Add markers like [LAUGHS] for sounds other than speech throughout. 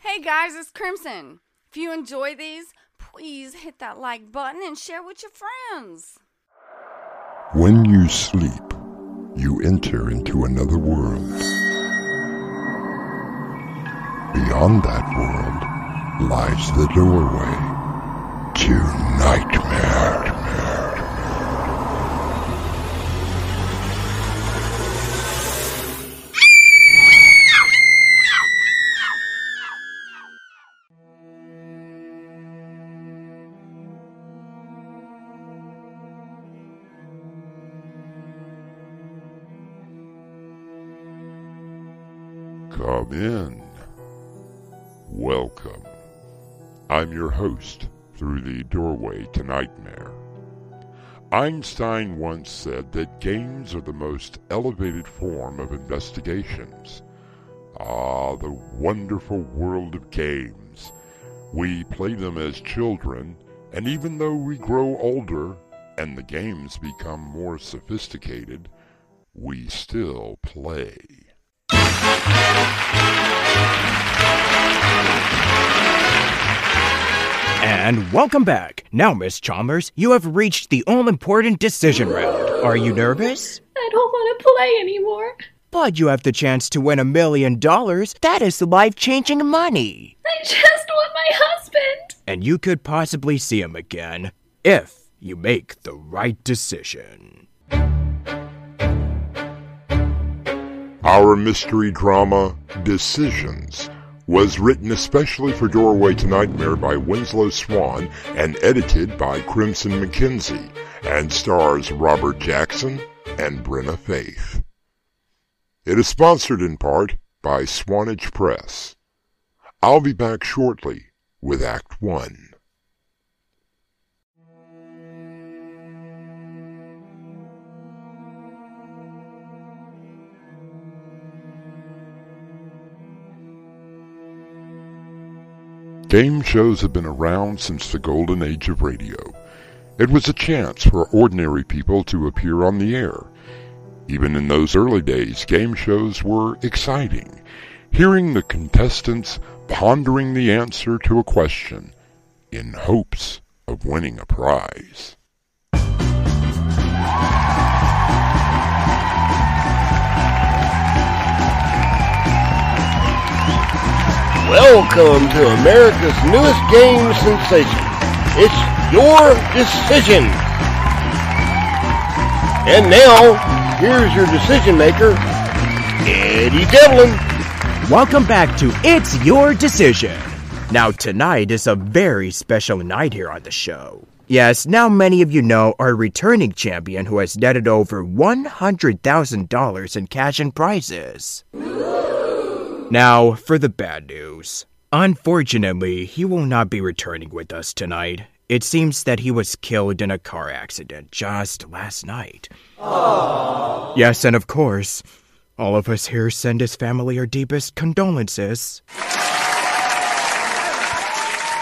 Hey guys, it's Crimson. If you enjoy these, please hit that like button and share with your friends. When you sleep, you enter into another world. Beyond that world lies the doorway to nightmare. Come in. Welcome. I'm your host through the doorway to nightmare. Einstein once said that games are the most elevated form of investigations. Ah, the wonderful world of games. We play them as children, and even though we grow older and the games become more sophisticated, we still play. And welcome back. Now, Miss Chalmers, you have reached the all important decision round. Are you nervous? I don't want to play anymore. But you have the chance to win a million dollars. That is life changing money. I just want my husband. And you could possibly see him again if you make the right decision. Our mystery drama, Decisions, was written especially for Doorway to Nightmare by Winslow Swan and edited by Crimson McKenzie, and stars Robert Jackson and Brinna Faith. It is sponsored in part by Swannage Press. I'll be back shortly with Act 1. Game shows have been around since the golden age of radio. It was a chance for ordinary people to appear on the air. Even in those early days, game shows were exciting. Hearing the contestants pondering the answer to a question in hopes of winning a prize. Welcome to America's newest game sensation. It's your decision. And now, here's your decision maker, Eddie Devlin. Welcome back to It's Your Decision. Now, tonight is a very special night here on the show. Yes, now many of you know our returning champion who has netted over $100,000 in cash and prizes. Now, for the bad news. Unfortunately, he will not be returning with us tonight. It seems that he was killed in a car accident just last night. Yes, and of course, all of us here send his family our deepest condolences.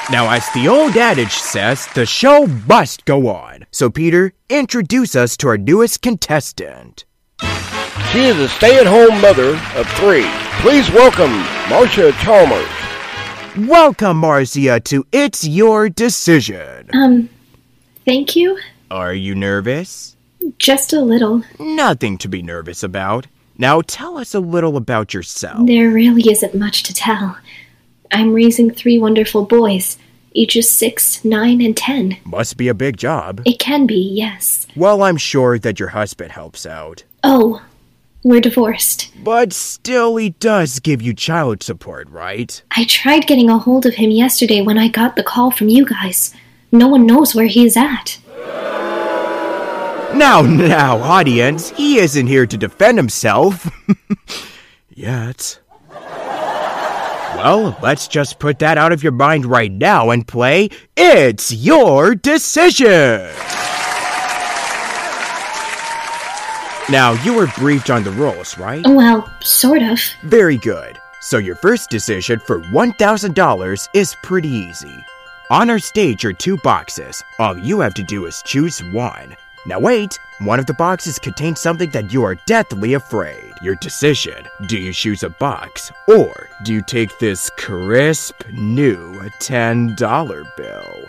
Now, as the old adage says, the show must go on. So, Peter, introduce us to our newest contestant. She is a stay-at-home mother of three. Please welcome Marcia Chalmers. Welcome, Marcia, to It's Your Decision. Um, thank you. Are you nervous? Just a little. Nothing to be nervous about. Now, tell us a little about yourself. There really isn't much to tell. I'm raising three wonderful boys, ages six, nine, and ten. Must be a big job. It can be, yes. Well, I'm sure that your husband helps out. Oh, we're divorced. But still, he does give you child support, right? I tried getting a hold of him yesterday when I got the call from you guys. No one knows where he's at. Now, now, audience, he isn't here to defend himself. [LAUGHS] Yet. Well, let's just put that out of your mind right now and play It's Your Decision! Now, you were briefed on the rules, right? Oh, well, sort of. Very good. So, your first decision for $1,000 is pretty easy. On our stage are two boxes. All you have to do is choose one. Now wait, one of the boxes contains something that you are deathly afraid. Your decision. Do you choose a box? Or do you take this crisp, new $10 bill?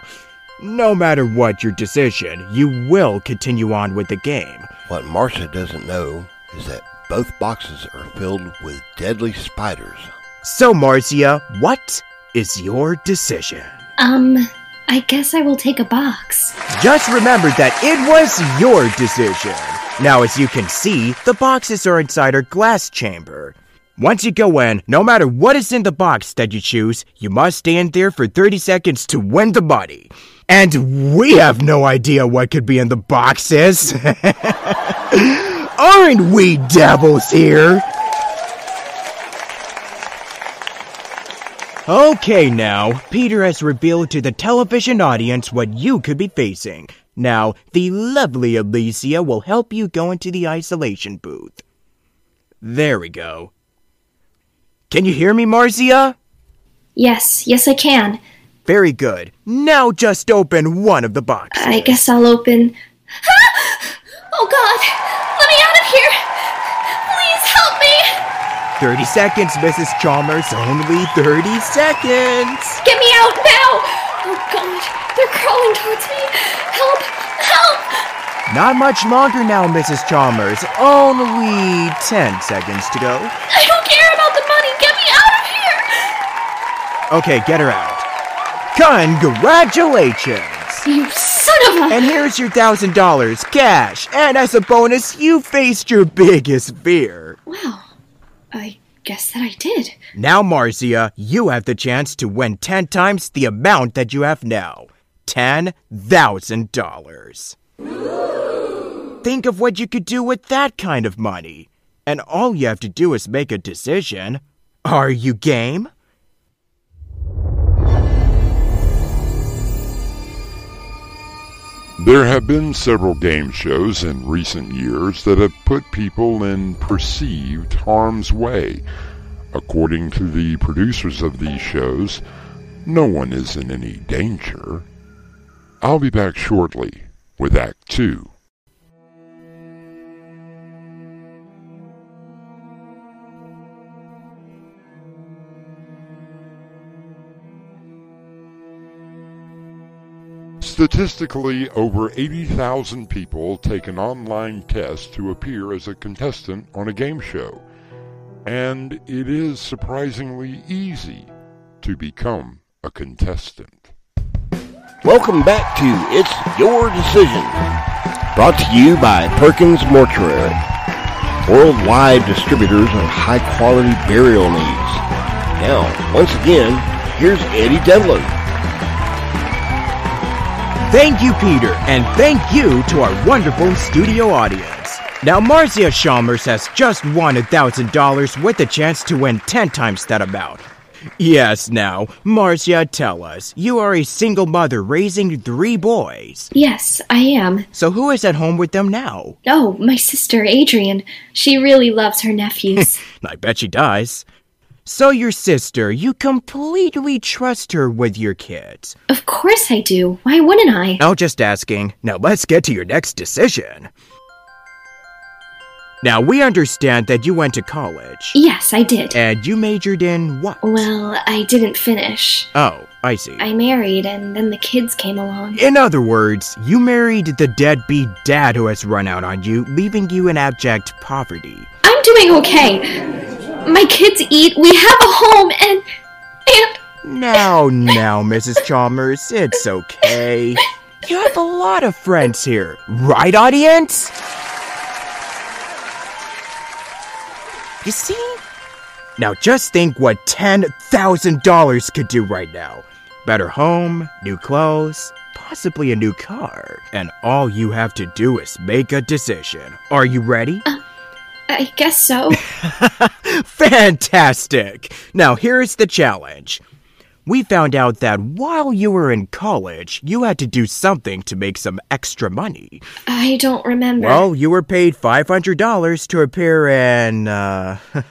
No matter what your decision, you will continue on with the game. What Marcia doesn't know is that both boxes are filled with deadly spiders. So, Marcia, what is your decision? Um, I guess I will take a box. Just remember that it was your decision. Now, as you can see, the boxes are inside our glass chamber. Once you go in, no matter what is in the box that you choose, you must stand there for 30 seconds to win the money. And we have no idea what could be in the boxes. [LAUGHS] Aren't we devils here? Okay, now, Peter has revealed to the television audience what you could be facing. Now, the lovely Alicia will help you go into the isolation booth. There we go. Can you hear me, Marcia? Yes, yes, I can. Very good. Now just open one of the boxes. I guess I'll open. Oh God! Let me out of here! Please help me! 30 seconds, Mrs. Chalmers. Only 30 seconds. Get me out now! Oh God! They're crawling towards me! Help! Help! Not much longer now, Mrs. Chalmers. Only 10 seconds to go. I don't care about the money! Get me out of here! Okay, get her out. Congratulations! You son of a. And here's your thousand dollars cash. And as a bonus, you faced your biggest fear. Wow. I guess that I did. Now, Marcia, you have the chance to win 10 times the amount that you have now $10,000. Think of what you could do with that kind of money. And all you have to do is make a decision. Are you game? There have been several game shows in recent years that have put people in perceived harm's way. According to the producers of these shows, no one is in any danger. I'll be back shortly with Act 2. Statistically, over 80,000 people take an online test to appear as a contestant on a game show. And it is surprisingly easy to become a contestant. Welcome back to It's Your Decision, brought to you by Perkins Mortuary, worldwide distributors of high quality burial needs. Now, once again, here's Eddie Devlin. Thank you, Peter, and thank you to our wonderful studio audience. Now, Marcia Chalmers has just won $1,000 with a chance to win 10 times that amount. Yes, now, Marcia, tell us, you are a single mother raising three boys. Yes, I am. So who is at home with them now? Oh, my sister Adrian. She really loves her nephews. [LAUGHS] I bet she does. So your sister, you completely trust her with your kids. of course I do. Why wouldn't I? No, just asking. Now let's get to your next decision. Now we understand that you went to college. Yes, I did. And you majored in what? Well, I didn't finish. Oh, I see. I married, and then the kids came along. In other words, you married the deadbeat dad who has run out on you, leaving you in abject poverty. I'm doing okay. My kids eat, we have a home, and. and. Now, now, Mrs. Chalmers, it's okay. You have a lot of friends here, right, audience? You see? Now just think what $10,000 could do right now. Better home, new clothes, possibly a new car. And all you have to do is make a decision. Are you ready? Uh, I guess so. [LAUGHS] Fantastic! Now here's the challenge. We found out that while you were in college, you had to do something to make some extra money. I don't remember. Well, you were paid $500 to appear in, uh, [LAUGHS]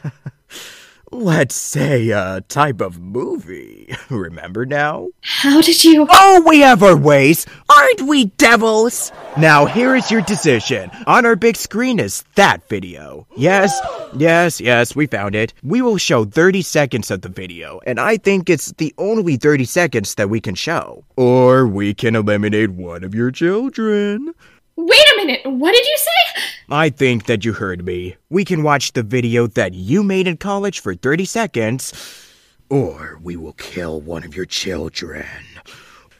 let's say a type of movie. [LAUGHS] Remember now? How did you. Oh, we have our ways. Aren't we devils? Now here is your decision. On our big screen is that video. Yes, yes, yes, we found it. We will show 30 seconds of the video, and I think it's the only 30 seconds that we can show. Or we can eliminate one of your children. Wait a minute, what did you say? I think that you heard me. We can watch the video that you made in college for 30 seconds, or we will kill one of your children.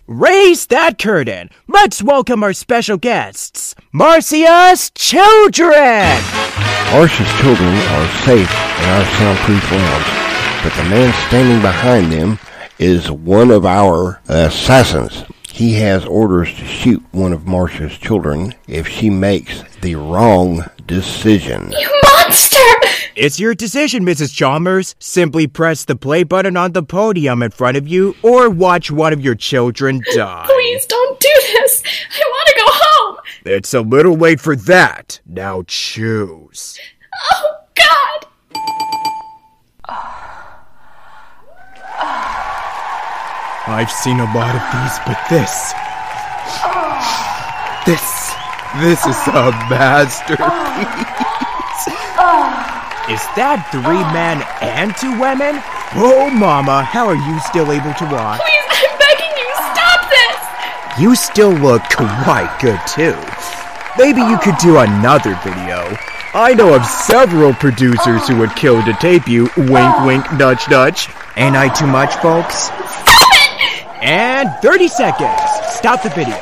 Raise that curtain! Let's welcome our special guests, Marcia's children! Marcia's children are safe in our soundproof lounge, but the man standing behind them is one of our assassins. He has orders to shoot one of Marcia's children if she makes the wrong decision. You monster! It's your decision, Mrs. Chalmers. Simply press the play button on the podium in front of you or watch one of your children die. Please don't do this. I want to go home. It's a little late for that. Now choose. Oh, God. I've seen a lot of these, but this. This. This is a masterpiece. Is that three men and two women? Oh, Mama, how are you still able to walk? Please, I'm begging you, stop this. You still look quite good, too. Maybe you could do another video. I know of several producers who would kill to tape you. Wink, wink, nudge, nudge. Ain't I too much, folks? And 30 seconds. Stop the video.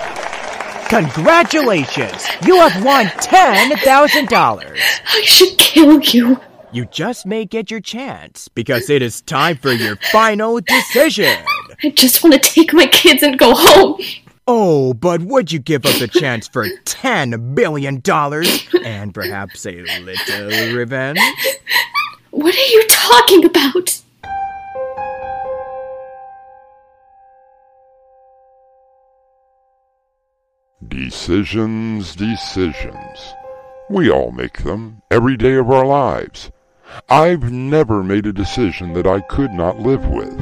Congratulations! You have won $10,000. I should kill you. You just may get your chance because it is time for your final decision. I just want to take my kids and go home. Oh, but would you give up the chance for $10 billion and perhaps a little revenge? What are you talking about? Decisions, decisions. We all make them every day of our lives. I've never made a decision that I could not live with.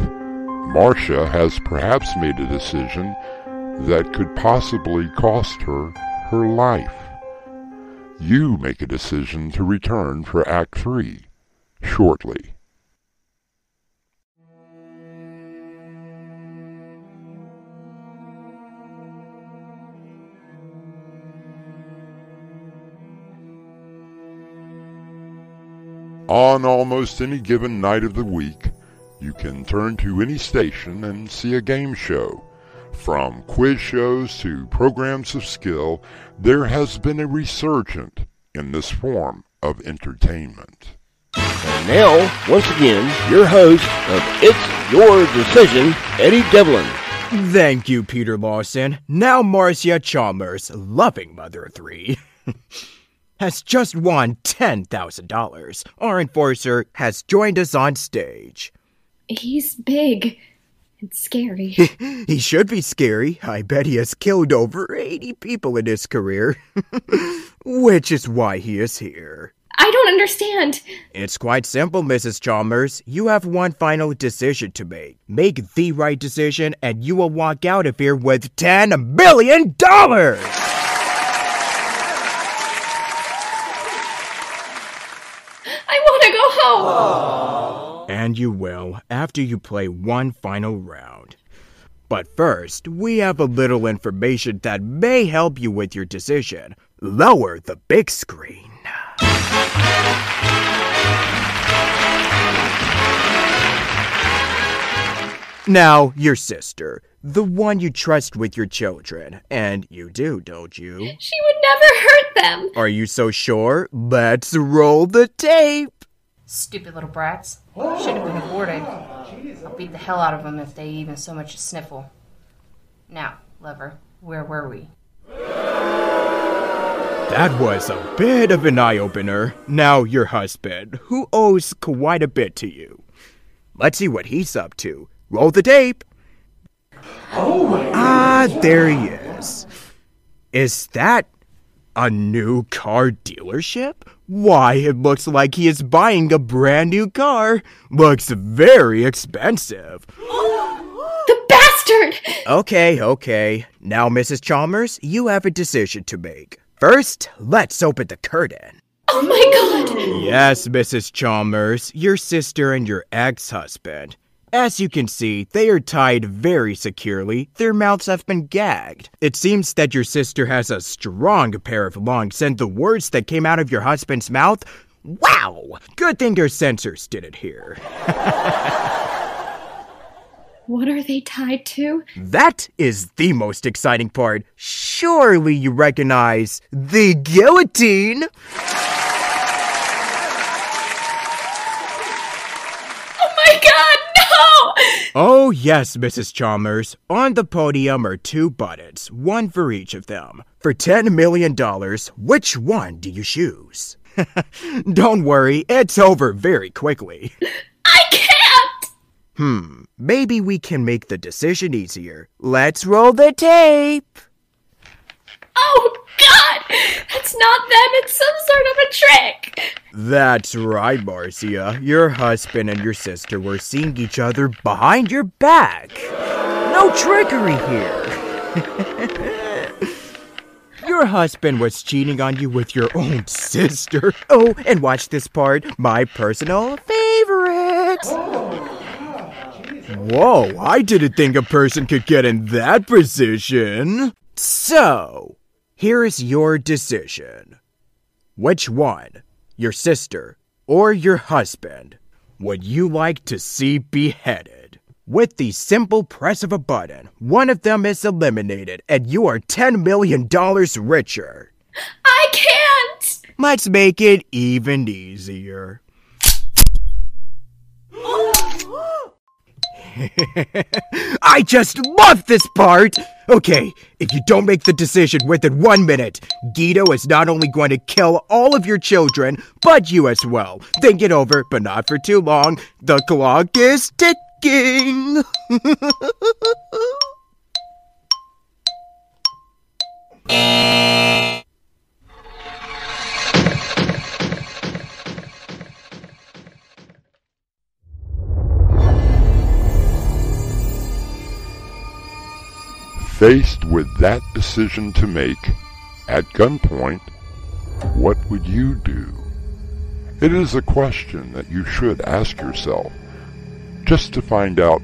Marcia has perhaps made a decision that could possibly cost her her life. You make a decision to return for Act 3 shortly. On almost any given night of the week, you can turn to any station and see a game show. From quiz shows to programs of skill, there has been a resurgence in this form of entertainment. And now, once again, your host of It's Your Decision, Eddie Devlin. Thank you, Peter Lawson. Now Marcia Chalmers, loving mother of three, [LAUGHS] has just won $10,000. Our enforcer has joined us on stage. He's big and scary. [LAUGHS] He should be scary. I bet he has killed over 80 people in his career. [LAUGHS] Which is why he is here. I don't understand. It's quite simple, Mrs. Chalmers. You have one final decision to make. Make the right decision, and you will walk out of here with $10 billion! I to. And you will after you play one final round. But first, we have a little information that may help you with your decision. Lower the big screen. Now, your sister, the one you trust with your children, and you do, don't you? She would never hurt them. Are you so sure? Let's roll the tape. Stupid little brats. Should have been aborted. I'll beat the hell out of them if they even so much as sniffle. Now, lover, where were we? That was a bit of an eye opener. Now, your husband, who owes quite a bit to you. Let's see what he's up to. Roll the tape. Oh Ah, there he is. Is that a new car dealership? Why, it looks like he is buying a brand new car. Looks very expensive. [GASPS] The bastard! bastard! Okay, okay. Now, Mrs. Chalmers, you have a decision to make. First, let's open the curtain. Oh my god! Yes, Mrs. Chalmers, your sister and your ex husband. As you can see, they are tied very securely. Their mouths have been gagged. It seems that your sister has a strong pair of lungs, and the words that came out of your husband's mouth wow! Good thing your censors did it here. What are they tied to? That is the most exciting part. Surely you recognize the guillotine. Oh my god, no! Oh, yes, Mrs. Chalmers. On the podium are two buttons, one for each of them. For $10 million, which one do you choose? [LAUGHS] Don't worry, it's over very quickly. I can't! Hmm, maybe we can make the decision easier. Let's roll the tape. Oh god! That's not them, it's some sort of a trick! That's right, Marcia. Your husband and your sister were seeing each other behind your back. No trickery here. [LAUGHS] your husband was cheating on you with your own sister. Oh, and watch this part my personal favorite. Whoa, I didn't think a person could get in that position. So, here is your decision. Which one, your sister or your husband, would you like to see beheaded? With the simple press of a button, one of them is eliminated and you are $10 million richer. I can't! Let's make it even easier. [GASPS] I just love this part! Okay, if you don't make the decision within one minute, Guido is not only going to kill all of your children, but you as well. Think it over, but not for too long. The clock is ticking! [LAUGHS] Faced with that decision to make, at gunpoint, what would you do? It is a question that you should ask yourself, just to find out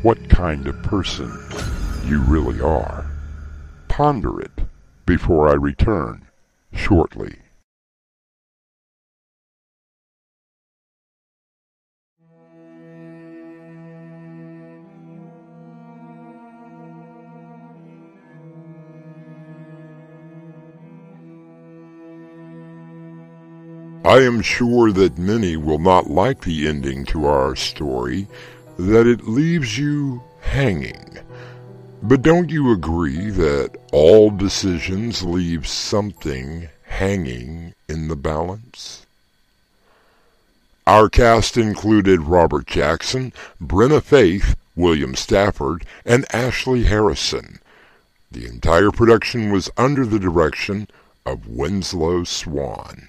what kind of person you really are. Ponder it before I return shortly. I am sure that many will not like the ending to our story, that it leaves you hanging. But don't you agree that all decisions leave something hanging in the balance? Our cast included Robert Jackson, Brinna Faith, William Stafford, and Ashley Harrison. The entire production was under the direction of Winslow Swan.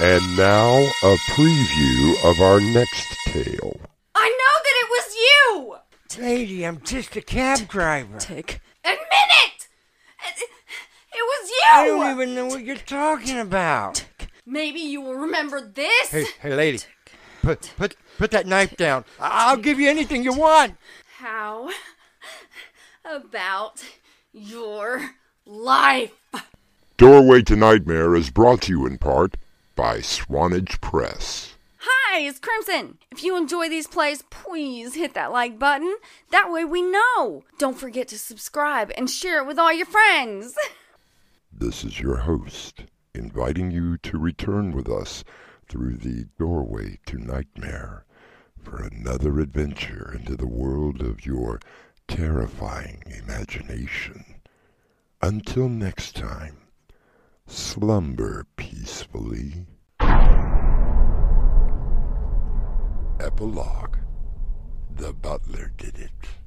And now a preview of our next tale. I know that it was you! Lady, I'm just a cab driver. Tick. Admit it! It, it was you! I don't even know what you're talking about. Maybe you will remember this. Hey, hey, lady, put put put that knife down. I- I'll give you anything you want. How about your life? Doorway to Nightmare is brought to you in part by Swanage Press. Hi, it's Crimson. If you enjoy these plays, please hit that like button. That way we know. Don't forget to subscribe and share it with all your friends. [LAUGHS] This is your host, inviting you to return with us through the doorway to nightmare for another adventure into the world of your terrifying imagination. Until next time, slumber peacefully. Epilogue The butler did it.